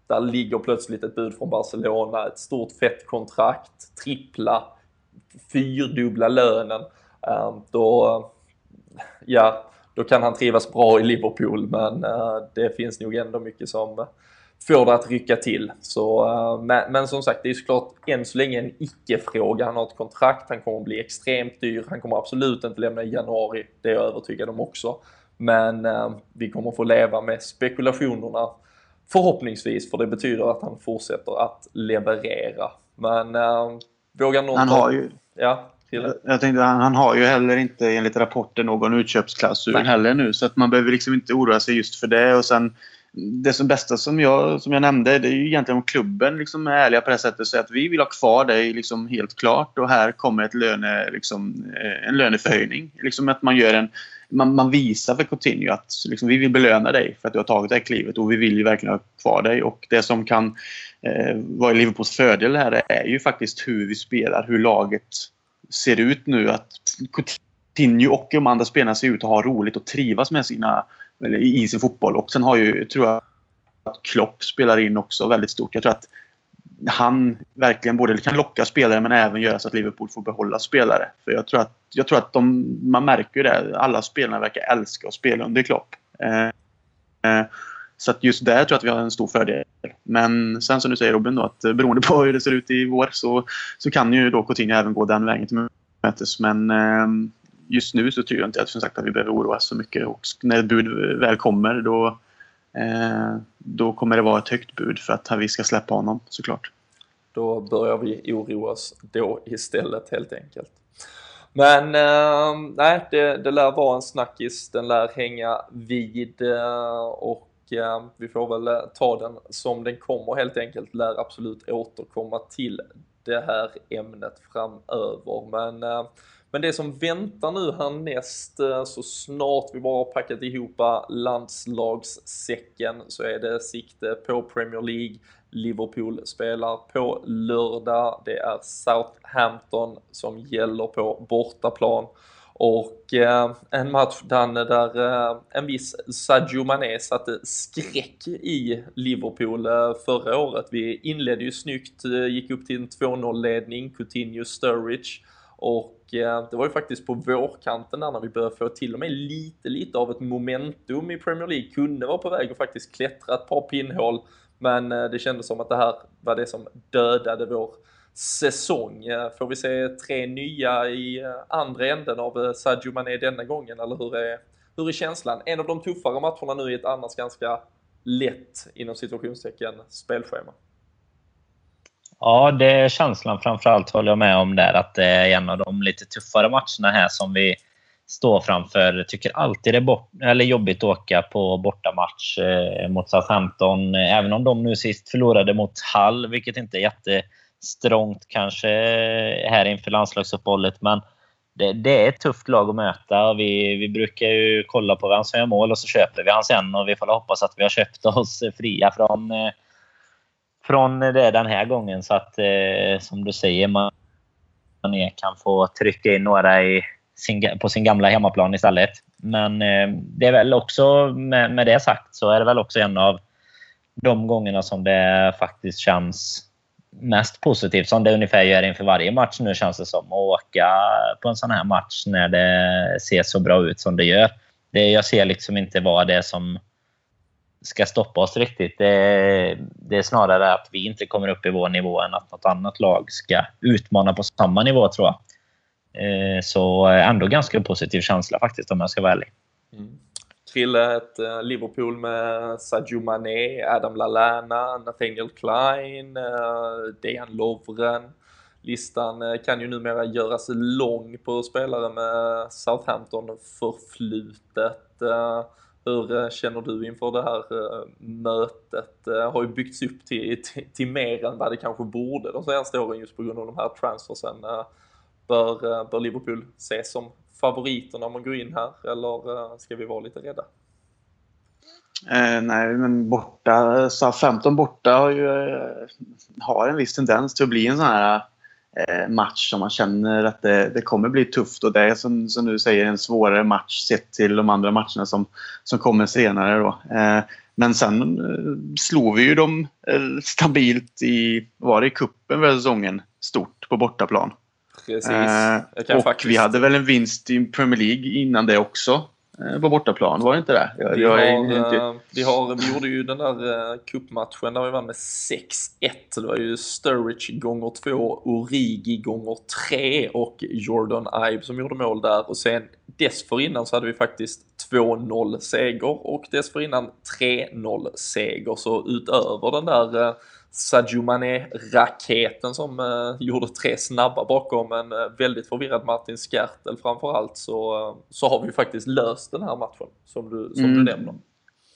Där ligger plötsligt ett bud från Barcelona, ett stort fett kontrakt, trippla, fyrdubbla lönen. Um, då, ja, då kan han trivas bra i Liverpool men uh, det finns nog ändå mycket som får det att rycka till. Så, uh, men, men, som sagt, det är såklart än så länge en icke-fråga. Han har ett kontrakt, han kommer att bli extremt dyr, han kommer absolut inte lämna i januari, det är jag övertygad om också. Men uh, vi kommer få leva med spekulationerna förhoppningsvis, för det betyder att han fortsätter att leverera. Men uh, vågar någon... Han har ju... Ja. Jag tänkte, han, han har ju heller inte enligt rapporten någon utköpsklausul heller nu. Så att man behöver liksom inte oroa sig just för det. Och sen det som bästa som jag, som jag nämnde, det är ju egentligen om klubben liksom är ärliga på det sättet. Så att vi vill ha kvar dig liksom helt klart och här kommer ett löne, liksom, eh, en löneförhöjning. Liksom att man gör en man, man visar för Coutinho att liksom, vi vill belöna dig för att du har tagit det här klivet och vi vill ju verkligen ha kvar dig. Och det som kan eh, vara Liverpools fördel här är ju faktiskt hur vi spelar, hur laget ser ut nu att Coutinho och de andra spelarna ser ut att ha roligt och trivas med sina, eller i sin fotboll. Och sen har ju, tror jag, att Klopp spelar in också väldigt stort. Jag tror att han verkligen både kan locka spelare men även göra så att Liverpool får behålla spelare. För jag tror att, jag tror att de, man märker ju det. Alla spelarna verkar älska att spela under Klopp. Eh, eh, så att just där tror jag att vi har en stor fördel. Men sen som du säger Robin, då, att eh, beroende på hur det ser ut i vår så, så kan ju då Coutinho även gå den vägen till mötes. Men eh, just nu så tror jag inte att, som sagt, att vi behöver oroa oss så mycket. Och när ett bud väl kommer då, eh, då kommer det vara ett högt bud för att vi ska släppa honom såklart. Då börjar vi oroa oss då istället helt enkelt. Men eh, nej, det, det lär vara en snackis, den lär hänga vid eh, och eh, vi får väl eh, ta den som den kommer helt enkelt. Lär absolut återkomma till det här ämnet framöver. Men, eh, men det som väntar nu härnäst, eh, så snart vi bara har packat ihop landslagssäcken så är det sikte på Premier League. Liverpool spelar på lördag. Det är Southampton som gäller på bortaplan. Och eh, en match Danne, där eh, en viss Sadio Mané satte skräck i Liverpool eh, förra året. Vi inledde ju snyggt, eh, gick upp till en 2-0 ledning, Coutinho Sturridge. Och eh, det var ju faktiskt på vårkanten där när vi började få till och med lite, lite av ett momentum i Premier League. Kunde vara på väg att faktiskt klättra ett par pinnhål. Men eh, det kändes som att det här var det som dödade vår säsong. Eh, får vi se tre nya i eh, andra änden av eh, Sadio Mané denna gången eller hur är, hur är känslan? En av de tuffare matcherna nu i ett annars ganska lätt inom situationstecken spelschema. Ja, det är känslan framförallt håller jag med om där att det är en av de lite tuffare matcherna här som vi står framför. Tycker alltid det är bort, eller jobbigt att åka på bortamatch eh, mot Southampton. Även om de nu sist förlorade mot Hall, vilket inte är jätte strångt kanske här inför landslagsuppehållet. Men det, det, är ett tufft lag att möta. Vi, vi brukar ju kolla på vem som gör mål och så köper vi han sen. Och vi får hoppas att vi har köpt oss fria från, eh, från det den här gången. Så att, eh, som du säger, man kan få trycka in några i sin, på sin gamla hemmaplan istället. Men eh, det är väl också, med, med det sagt, så är det väl också en av de gångerna som det faktiskt känns mest positivt som det ungefär gör inför varje match nu känns det som. Att åka på en sån här match när det ser så bra ut som det gör. det, jag ser liksom inte vad det är som ska stoppa oss riktigt. Det, det, är snarare att vi inte kommer upp i vår nivå än att något annat lag ska utmana på samma nivå, tror jag. Eh, så ändå ganska positiv känsla faktiskt, om jag ska vara ärlig. Mm. Trille, ett eh, Liverpool med Sadio Mané, Adam Lallana, Nathaniel Klein, eh, Dejan Lovren. Listan eh, kan ju numera göras lång på spelare med Southampton förflutet. Hur känner du inför det här mötet? Det har ju byggts upp till, till, till, mer än vad det kanske borde de senaste åren just på grund av de här transfersen. Bör, bör Liverpool ses som favoriter när man går in här eller eh, ska vi vara lite rädda? Eh, nej, men borta, sa 15 borta har ju eh, har en viss tendens till att bli en sån här eh, match som man känner att det, det, kommer bli tufft och det är som, som du säger en svårare match sett till de andra matcherna som, som kommer senare. Då. Eh, men sen eh, slog vi ju dem eh, stabilt i, var det i kuppen för säsongen, stort på bortaplan. Precis. Eh, och faktiskt... vi hade väl en vinst i Premier League innan det också eh, på bortaplan, var det inte det? Jag, vi, jag har, inte... Eh, vi, har, vi gjorde ju den där cupmatchen där vi vann med 6-1. Det var ju Sturridge gånger 2, Origi gånger 3 och Jordan Ibe som gjorde mål där. Och sen dessförinnan så hade vi faktiskt 2-0 seger och dessförinnan 3-0 seger. Så utöver den där Sadio Mané-raketen som eh, gjorde tre snabba bakom en eh, väldigt förvirrad Martin Skertel framförallt så, eh, så har vi faktiskt löst den här matchen som du, som mm. du nämner.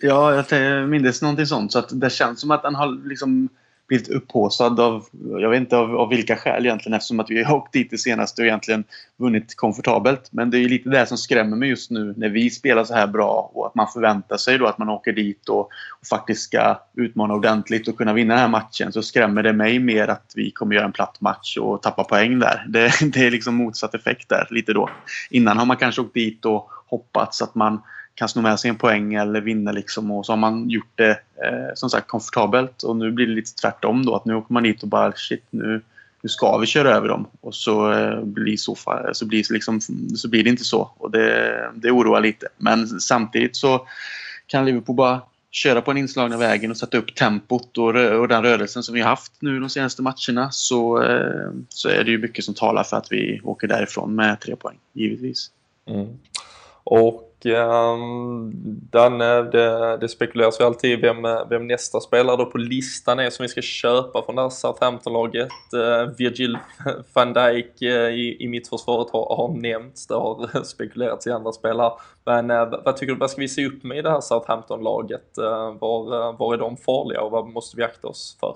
Ja, jag minns någonting sånt. Så att det känns som att den har liksom blivit upphåsad av, jag vet inte av, av, vilka skäl egentligen eftersom att vi har åkt dit det senaste och egentligen vunnit komfortabelt. Men det är lite det som skrämmer mig just nu när vi spelar så här bra och att man förväntar sig då att man åker dit och, och faktiskt ska utmana ordentligt och kunna vinna den här matchen. Så skrämmer det mig mer att vi kommer göra en platt match och tappa poäng där. Det, det är liksom motsatt effekt där lite då. Innan har man kanske åkt dit och hoppats att man kan sno med sig en poäng eller vinna liksom och så har man gjort det eh, som sagt komfortabelt. Och nu blir det lite tvärtom då att nu åker man dit och bara shit nu, nu ska vi köra över dem. Och så eh, blir så, så, blir liksom, så blir det inte så. Och det, det oroar lite. Men samtidigt så kan Liverpool bara köra på den inslagna vägen och sätta upp tempot och, och den rörelsen som vi har haft nu de senaste matcherna. Så, eh, så är det ju mycket som talar för att vi åker därifrån med tre poäng, givetvis. Mm. Och um, Danne, det, det spekuleras ju alltid vem, vem nästa spelare då på listan är som vi ska köpa från det här Southampton-laget. Uh, Virgil van Dijk uh, i, i mittförsvaret har, har nämnts, det har spekulerats i andra spelare. Men uh, vad tycker du, vad ska vi se upp med i det här Southampton-laget? Uh, var, var är de farliga och vad måste vi akta oss för?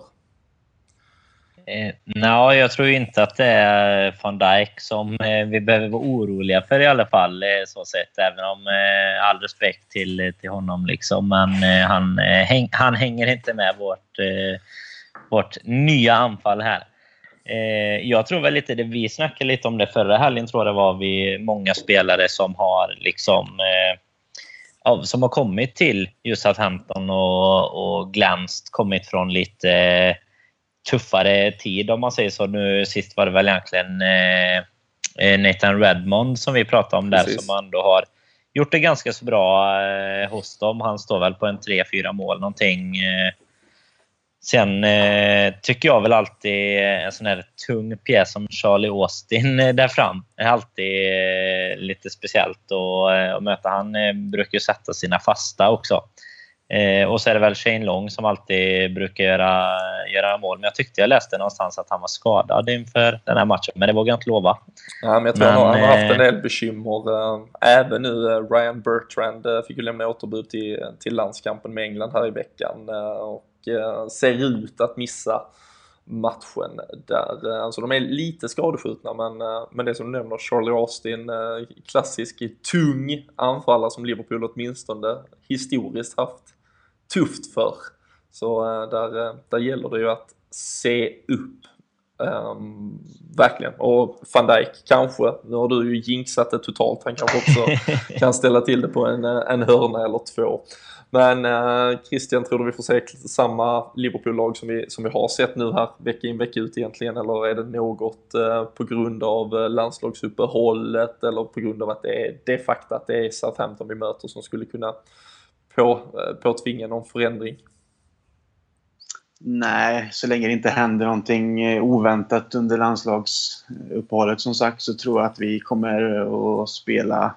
Eh, no, jag tror inte att det är van Dijk som eh, vi behöver vara oroliga för i alla fall. Eh, så sett. Även om eh, all respekt till, eh, till honom. Liksom. Men eh, han, eh, häng, han hänger inte med vårt, eh, vårt nya anfall här. jag tror väl lite det vi snackade lite om det förra helgen. tror det var vi många spelare som har liksom som har kommit till just Southampton och, och glänst, kommit från lite tuffare tid om man säger så. Nu sist var det väl egentligen eh, eh Nathan Redmond som vi pratade om där Precis. som ändå har gjort det ganska så bra eh, hos dem. Han står väl på en 3-4 mål någonting. Eh. Sen eh, tycker jag väl alltid en sån här tung pjäs som Charlie Austin eh, där fram är alltid eh, lite speciellt att, att möta. Han brukar ju sätta sina fasta också. Eh, och så är det väl Shane Long som alltid brukar göra, göra mål. Men jag tyckte jag läste någonstans att han var skadad inför den här matchen. Men det vågar jag inte lova. Ja, men jag tror men, han, har, han har haft en eh, del bekymmer. Eh, även nu eh, Ryan Bertrand fick ju lämna återbud till, till landskampen med England här i veckan. Och ser ut att missa matchen där. Alltså de är lite skadeskjutna men, men det som du nämner, Charlie Austin, klassisk tung anfallare som Liverpool åtminstone historiskt haft tufft för. Så eh, där, eh, där gäller det ju att se upp. Um, verkligen. Och van Dijk kanske, nu har du ju jinxat det totalt, han kanske också kan ställa till det på en, en hörna eller två. Men eh, Christian, tror du vi får se samma Liverpool-lag som vi, som vi har sett nu här vecka in vecka ut egentligen? Eller är det något eh, på grund av eh, landslagsuppehållet eller på grund av att det är det fakta att det är Southampton vi möter som skulle kunna på, eh, påtvinga någon förändring? Nej, så länge det inte händer någonting eh, oväntat under landslagsuppehållet som sagt så tror jag att vi kommer att spela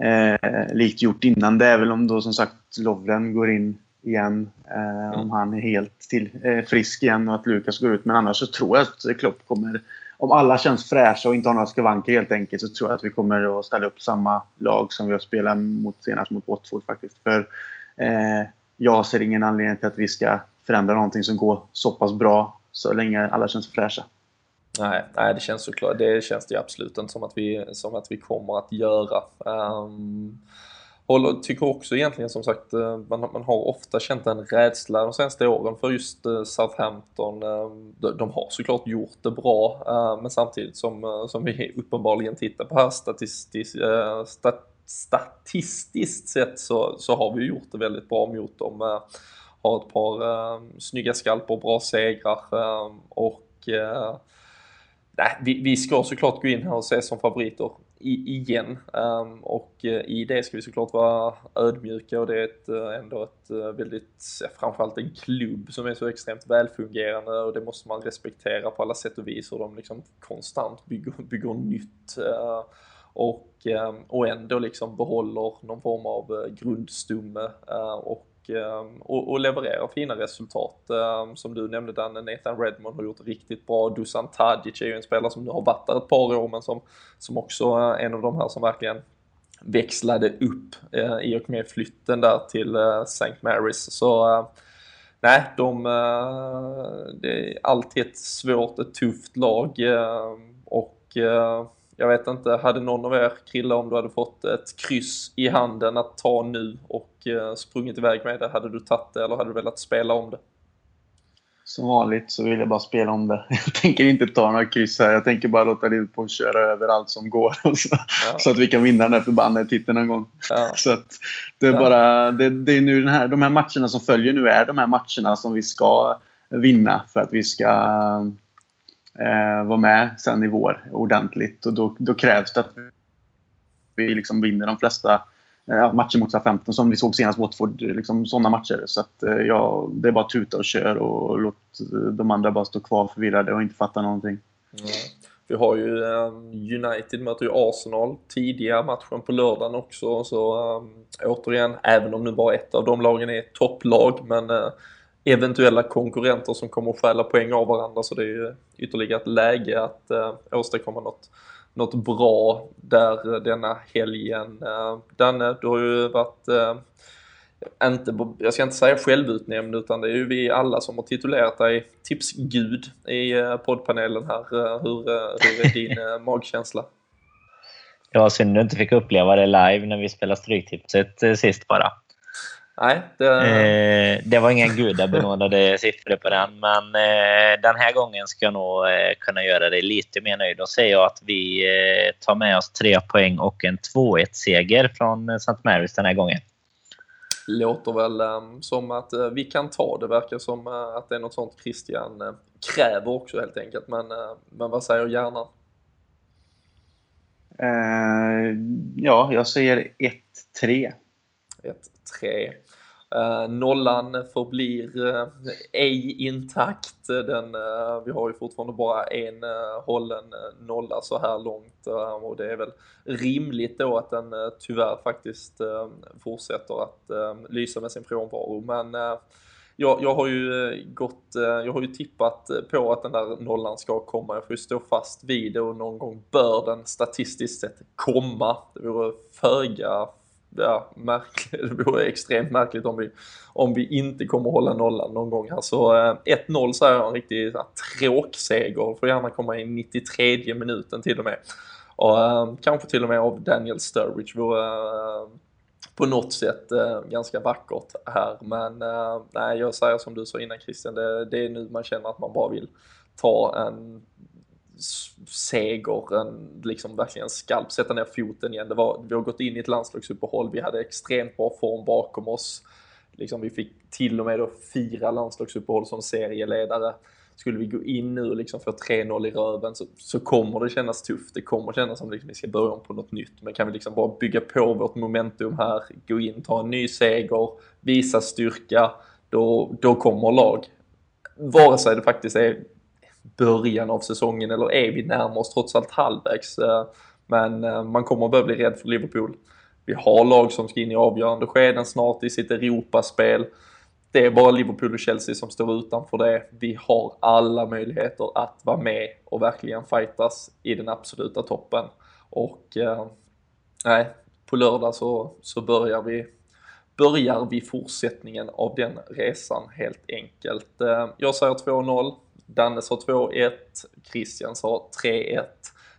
eh, likt gjort innan. Det väl om då som sagt Lovren går in igen. Eh, mm. Om han är helt till, eh, frisk igen och att Lukas går ut. Men annars så tror jag att Klopp kommer... Om alla känns fräscha och inte har några skavanker helt enkelt så tror jag att vi kommer att ställa upp samma lag som vi har spelat mot, senast mot Watford faktiskt. För eh, jag ser ingen anledning till att vi ska förändra någonting som går så pass bra så länge alla känns fräscha. Nej, nej, det känns såklart. Det känns det absolut inte som att vi, som att vi kommer att göra. Um, håller, tycker också egentligen som sagt, eh, man, man har ofta känt en rädsla de senaste åren för just eh, Southampton. Eh, de, de, har såklart gjort det bra, men samtidigt som, som vi uppenbarligen tittar på här statistiskt, stat, statistiskt sett så, så har vi gjort det väldigt bra mot dem. har ett par snygga skalper, bra segrar och nej, vi, vi ska såklart gå in här och se som favoriter i, igen. Um, och eh, i det ska vi såklart vara ödmjuka och det är ett, eh, ändå ett eh, väldigt, framförallt en klubb som är så extremt välfungerande och det måste man respektera på alla sätt och vis och de liksom konstant bygger, bygger nytt. och, ehm, och ändå liksom behåller någon form av grundstumme och Ehm, och, och levererar fina resultat. Ehm, som du nämnde Danne, Nathan Redmond har gjort riktigt bra. Dusan Tadic är ju en spelare som nu har varit där ett par år men som, som också är en av de här som verkligen växlade upp eh, i och med flytten där till eh, St. Mary's. Så eh, nej, de, eh, det är alltid ett svårt, ett tufft lag ehm, och eh, jag vet inte, hade någon av er Krille, om du hade fått ett kryss i handen att ta nu och sprungit iväg med det, hade du tagit det eller hade du velat spela om det? Som vanligt så vill jag bara spela om det. Jag tänker inte ta några kryss här. Jag tänker bara låta Liverpool köra över allt som går. Så, ja. så, att vi kan vinna den här förbannade titeln någon gång. Ja. Så att det är ja. bara... Det, det, är nu den här, de här matcherna som följer nu är de här matcherna som vi ska vinna för att vi ska eh, vara med sen i vår ordentligt. Och då, då krävs det att vi liksom vinner de flesta eh, matcher mot 15 som vi såg senast Watford. Liksom sådana matcher. Så att, eh, ja, det är bara tuta och kör och låt eh, de andra bara stå kvar förvirrade och inte fatta någonting. Mm. Vi har ju um, United möter ju Arsenal tidiga matchen på lördagen också. Så um, återigen, även om nu bara ett av de lagen är topplag, men uh, eventuella konkurrenter som kommer att stjäla poäng av varandra så det är ju ytterligare ett läge att uh, åstadkomma något, något bra där denna helgen. Eh, Danne, du har ju varit eh, inte, jag ska inte säga självutnämnd utan det är ju vi alla som har titulerat dig tipsgud i eh, poddpanelen här. Hur, hur är din magkänsla? Det var synd att du inte fick uppleva det live när vi spelade Stryktipset sist bara. Nej, det... Eh, det var inga gudabenådade siffror på den, men eh, den här gången ska jag nog eh, kunna göra dig lite mer nöjd. Då säger jag att vi eh, tar med oss tre poäng och en 2-1-seger från St. Mary's den här gången. Låter väl um, som att uh, vi kan ta det. verkar som att det är något sånt Christian kräver också helt enkelt. Men, men vad säger hjärnan? ja, jag säger 1-3. 1-3. Uh, nollan förblir uh, eh, ej intakt. Den, uh, vi har ju fortfarande bara en uh, hållen nolla så här långt och det är väl rimligt då att den tyvärr faktiskt fortsätter att lysa med sin frånvaro. Men jag, jag, har ju gått, jag har ju tippat på att den där nollan ska komma. Jag får ju stå fast vid det och någon gång bör den statistiskt sett komma. Det vore föga ja, märkligt. Det vore extremt märkligt om vi, om vi inte kommer hålla nollan någon gång här. Så eh, 1-0 så är jag en riktig så här, tråkseger. Får gärna komma i 93 minuten till och med. Och eh, kanske till och med av Daniel Sturridge vore eh, på något sätt eh, ganska vackert här. Men eh, nej, jag säger som du sa innan Christian, det, det är nu man känner att man bara vill ta en seger, en liksom verkligen skalp, sätta ner foten igen. Det var, vi har gått in i ett landslagsuppehåll, vi hade extremt bra form bakom oss. Liksom, vi fick till och med då fyra landslagsuppehåll som serieledare. Skulle vi gå in nu och liksom få 3-0 i röven så, så kommer det kännas tufft. Det kommer kännas som att liksom vi ska börja om på något nytt. Men kan vi liksom bara bygga på vårt momentum här, gå in, ta en ny seger, visa styrka, då, då kommer lag. Vare sig det faktiskt är början av säsongen eller är vi närmar oss trots allt halvvägs. Eh, men eh, man kommer att börja bli rädd för Liverpool. Vi har lag som ska in i avgörande skeden snart i sitt Europaspel. Det är bara Liverpool och Chelsea som står utanför det. Vi har alla möjligheter att vara med och verkligen fightas i den absoluta toppen. Och eh, nej, på lördag så, så börjar vi börjar vi fortsättningen av den resan helt enkelt. Eh, jag säger 2-0. Danne sa 2-1. Christian sa 3-1.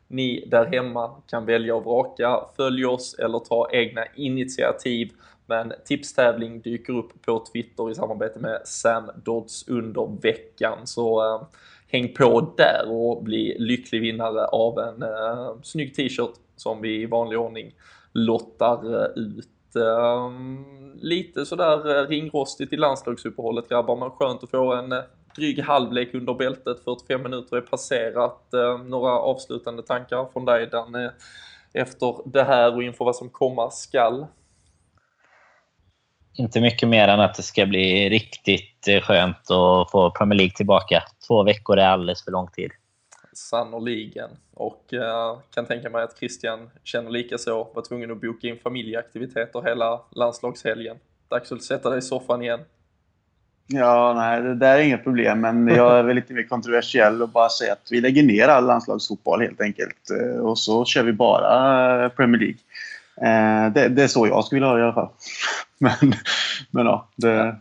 Ni där hemma kan välja och vraka, följ oss eller ta egna initiativ. Men tipstävling dyker upp på Twitter i samarbete med Sam Dodds under veckan. Så äh, häng på där och bli lycklig vinnare av en äh, snygg t-shirt som vi i vanlig ordning lottar äh, ut. Äh, lite sådär ringrostigt i landslagsuppehållet grabbar, men skönt att få en dryg halvlek under bältet, 45 minuter är passerat. Eh, några avslutande tankar från dig Dan efter det här och inför vad som komma skall? Inte mycket mer än att det ska bli riktigt eh, skönt att få Premier League tillbaka. Två veckor är alldeles för lång tid. Sannoliken. Och uh, kan tänka mig att Christian känner lika så. Var tvungen att boka in familjeaktiviteter hela landslagshelgen. Dags att sätta dig i soffan igen. Ja, nej, det där är inga problem. Men jag är väl lite mer kontroversiell och bara säga att vi lägger ner all landslagsfotboll helt enkelt. Eh, och så kör vi bara Premier League. Eh, det, det är så jag skulle ha det i alla fall. Men, men ja, det...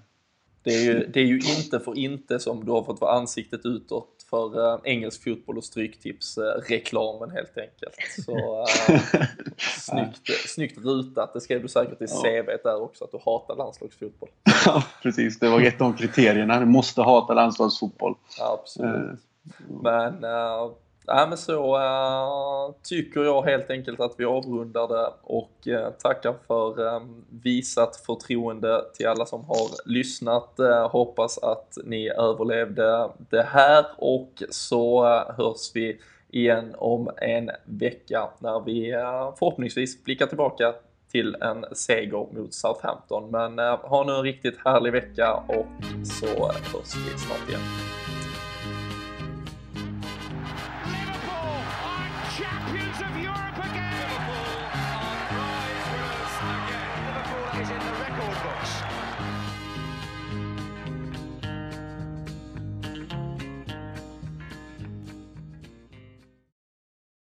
Det är, ju, det är ju inte för inte som du har fått vara ansiktet utåt för äh, engelsk fotboll och Stryktipsreklamen äh, helt enkelt. Så äh, snyggt, snyggt rutat. Det skrev du säkert i. CV där också, att du hatar landslagsfotboll. Ja, precis. Det var ett av kriterierna. Du måste hata landslagsfotboll. Ja, absolut. Men Nej, men så äh, tycker jag helt enkelt att vi avrundar det och äh, tackar för äh, visat förtroende till alla som har lyssnat. hoppas att ni överlevde det här och så hörs vi igen om en vecka när vi förhoppningsvis blickar tillbaka till en seger mot Southampton. Men eh, ha nu en riktigt härlig vecka och så hörs vi snart igen.